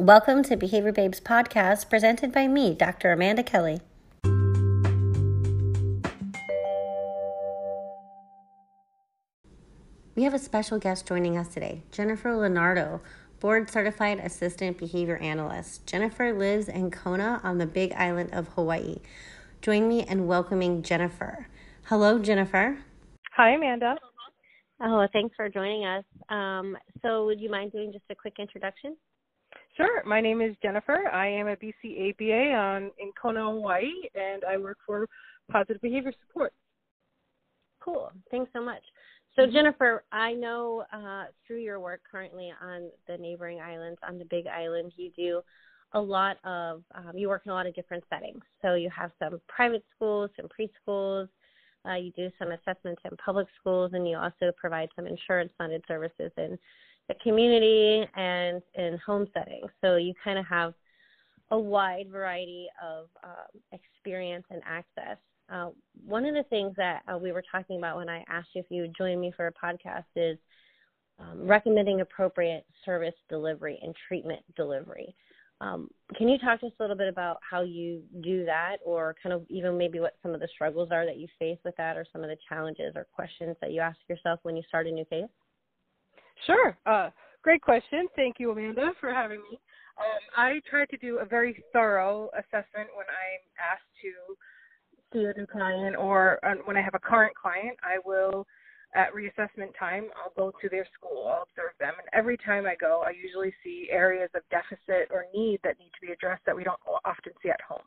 Welcome to Behavior Babes podcast presented by me, Dr. Amanda Kelly. We have a special guest joining us today, Jennifer Lonardo, board certified assistant behavior analyst. Jennifer lives in Kona on the Big Island of Hawaii. Join me in welcoming Jennifer. Hello, Jennifer. Hi, Amanda. Oh, thanks for joining us. Um, so, would you mind doing just a quick introduction? Sure. My name is Jennifer. I am a BC ABA on, in Kona, Hawaii, and I work for Positive Behavior Support. Cool. Thanks so much. So, mm-hmm. Jennifer, I know uh, through your work currently on the neighboring islands, on the Big Island, you do a lot of, um, you work in a lot of different settings. So, you have some private schools, some preschools, uh, you do some assessments in public schools, and you also provide some insurance funded services in the community and in home settings. So you kind of have a wide variety of um, experience and access. Uh, one of the things that uh, we were talking about when I asked you if you would join me for a podcast is um, recommending appropriate service delivery and treatment delivery. Um, can you talk to us a little bit about how you do that, or kind of even maybe what some of the struggles are that you face with that, or some of the challenges or questions that you ask yourself when you start a new case? Sure. Uh, great question. Thank you, Amanda, for having me. Um, I try to do a very thorough assessment when I'm asked to see a new client or uh, when I have a current client. I will, at reassessment time, I'll go to their school, I'll observe them, and every time I go, I usually see areas of deficit or need that need to be addressed that we don't often see at home.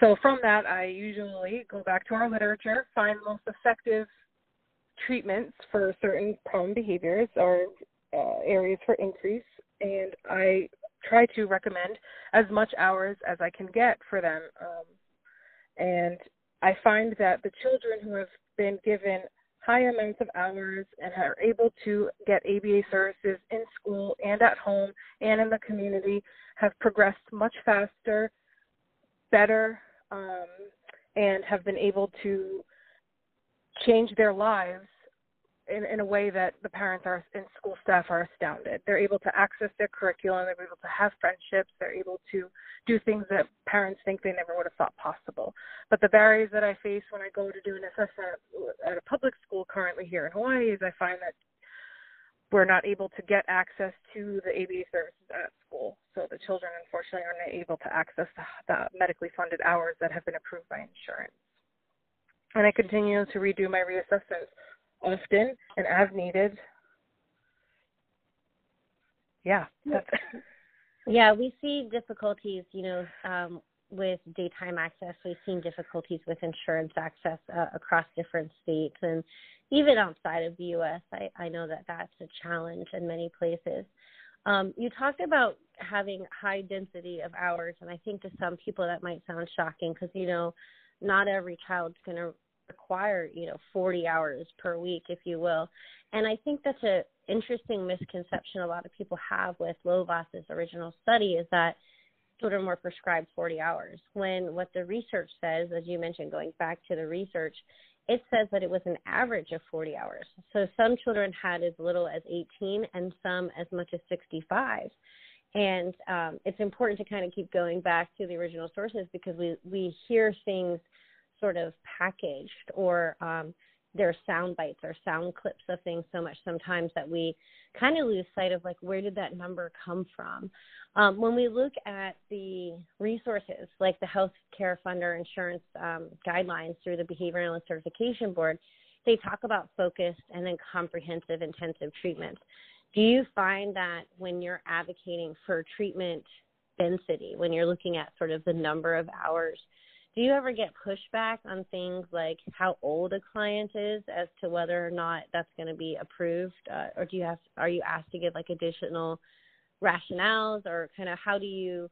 So from that, I usually go back to our literature, find the most effective treatments for certain problem behaviors or uh, areas for increase, and I try to recommend as much hours as I can get for them. Um, and I find that the children who have been given high amounts of hours and are able to get ABA services in school and at home and in the community have progressed much faster, better, um, and have been able to change their lives in, in a way that the parents are and school staff are astounded. They're able to access their curriculum, they're able to have friendships, they're able to do things that parents think they never would have thought possible. But the barriers that I face when I go to do an assessment at a public school currently here in Hawaii is I find that we're not able to get access to the ABA services at school. So the children, unfortunately, are not able to access the medically funded hours that have been approved by insurance. And I continue to redo my reassessments often and as needed. Yeah. yeah, we see difficulties, you know, um, with daytime access. We've seen difficulties with insurance access uh, across different states and even outside of the U.S. I, I know that that's a challenge in many places. Um, you talked about having high density of hours, and I think to some people that might sound shocking because, you know, not every child's going to require you know 40 hours per week if you will. And i think that's an interesting misconception a lot of people have with Lovaas's original study is that children were prescribed 40 hours when what the research says as you mentioned going back to the research it says that it was an average of 40 hours. So some children had as little as 18 and some as much as 65 and um, it's important to kind of keep going back to the original sources because we we hear things sort of packaged or um, their sound bites or sound clips of things so much sometimes that we kind of lose sight of like where did that number come from? Um, when we look at the resources like the health care funder insurance um, guidelines through the behavior analyst certification board they talk about focused and then comprehensive intensive treatment do you find that when you're advocating for treatment density when you're looking at sort of the number of hours do you ever get pushback on things like how old a client is as to whether or not that's going to be approved? Uh, or do you have are you asked to give like additional rationales or kind of how do you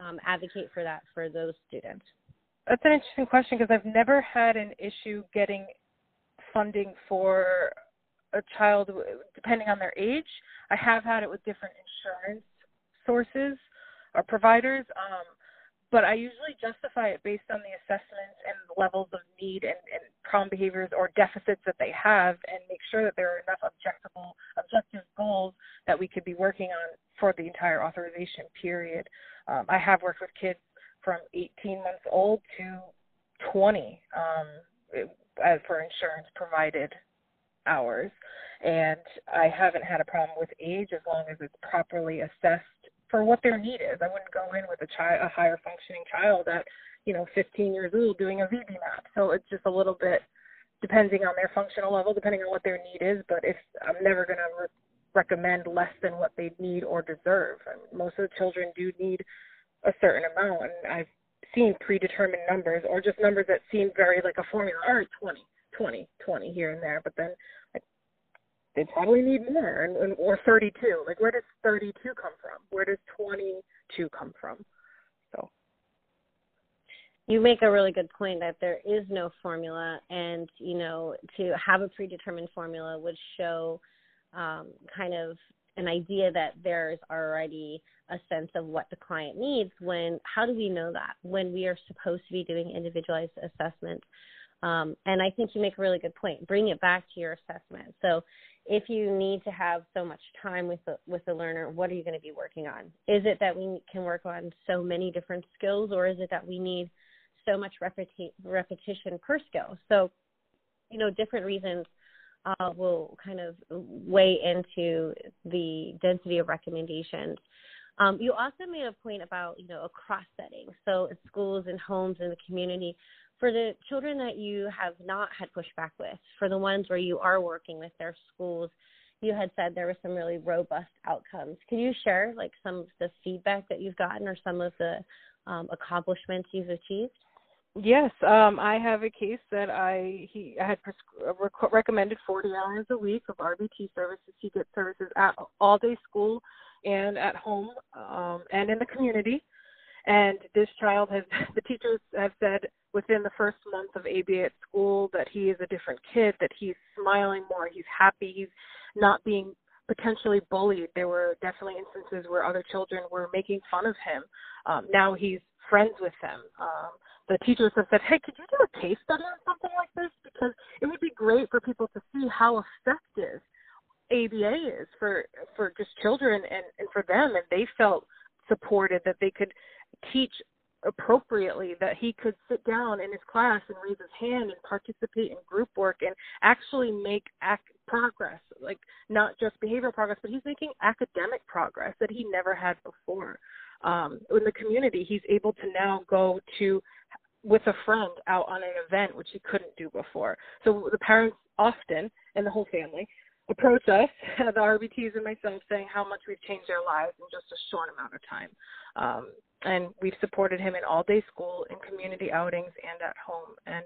um, advocate for that for those students? That's an interesting question because i've never had an issue getting funding for a child depending on their age. I have had it with different insurance sources or providers um, but I usually justify it based on the assessments and levels of need and, and problem behaviors or deficits that they have and make sure that there are enough objectable objective goals that we could be working on for the entire authorization period. Um, I have worked with kids from 18 months old to 20 um, as for insurance provided hours, and I haven't had a problem with age as long as it's properly assessed for what their need is. I wouldn't go in with a child, a higher functioning child at you know 15 years old doing a VB-MAPP. So it's just a little bit depending on their functional level, depending on what their need is. But if I'm never going to re- recommend less than what they need or deserve. Most of the children do need a certain amount, and I've seen predetermined numbers or just numbers that seem very like a formula. All right, 20, 20, 20 here and there, but then they probably need more, and, and or 32. Like, where does 32 come from? Where does 22 come from? So you make a really good point that there is no formula and you know to have a predetermined formula would show um, kind of an idea that there's already a sense of what the client needs when how do we know that when we are supposed to be doing individualized assessment um, and i think you make a really good point bring it back to your assessment so if you need to have so much time with the with the learner what are you going to be working on is it that we can work on so many different skills or is it that we need so much repeti- repetition per skill so you know different reasons uh, will kind of weigh into the density of recommendations. Um, you also made a point about you know a cross setting, so schools and homes in the community. For the children that you have not had pushback with, for the ones where you are working with their schools, you had said there were some really robust outcomes. Can you share like some of the feedback that you've gotten or some of the um, accomplishments you've achieved? Yes, um, I have a case that I he I had pres- rec- recommended 40 hours a week of RBT services. He gets services at all day school and at home um, and in the community. And this child has the teachers have said within the first month of ABA at school that he is a different kid, that he's smiling more, he's happy, he's not being potentially bullied. There were definitely instances where other children were making fun of him. Um, now he's friends with them. Um, the teachers have said, hey, could you do a case study on something like this? Because it would be great for people to see how effective ABA is for for just children and, and for them. And they felt supported that they could teach appropriately that he could sit down in his class and raise his hand and participate in group work and actually make ac- progress like not just behavioral progress but he's making academic progress that he never had before um, in the community he's able to now go to with a friend out on an event, which he couldn't do before. So the parents often, and the whole family, approach us, the RBTs and myself, saying how much we've changed their lives in just a short amount of time. Um, and we've supported him in all day school, in community outings, and at home. And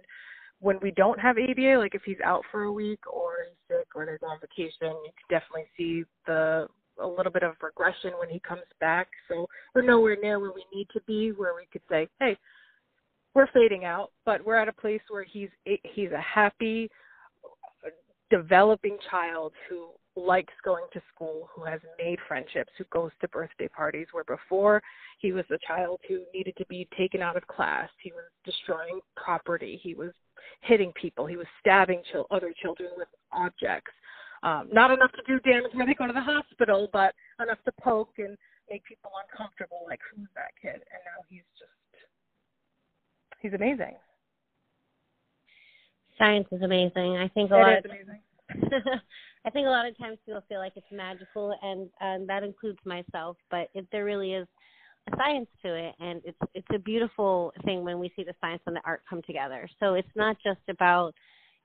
when we don't have ABA, like if he's out for a week or he's sick or there's on vacation, you can definitely see the a little bit of regression when he comes back. So we're nowhere near where we need to be, where we could say, hey, we're fading out, but we're at a place where he's he's a happy, developing child who likes going to school, who has made friendships, who goes to birthday parties. Where before he was a child who needed to be taken out of class, he was destroying property, he was hitting people, he was stabbing ch- other children with objects. Um, not enough to do damage when they go to the hospital, but enough to poke and make people uncomfortable. Like who's that kid? And now he's just he's amazing. Science is amazing. I think a it lot is of amazing. I think a lot of times people feel like it's magical, and and that includes myself. But it, there really is a science to it, and it's it's a beautiful thing when we see the science and the art come together. So it's not just about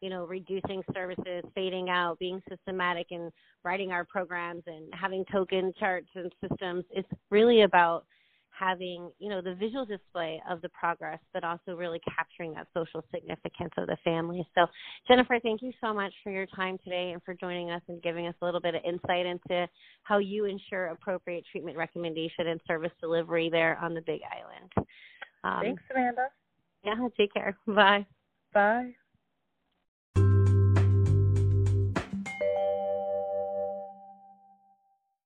you know reducing services, fading out, being systematic, and writing our programs and having token charts and systems. It's really about having you know the visual display of the progress but also really capturing that social significance of the family. So jennifer thank you so much for your time today and for joining us and giving us a little bit of insight into how you ensure appropriate treatment recommendation and service delivery there on the big island. Um, thanks amanda. Yeah take care. Bye. Bye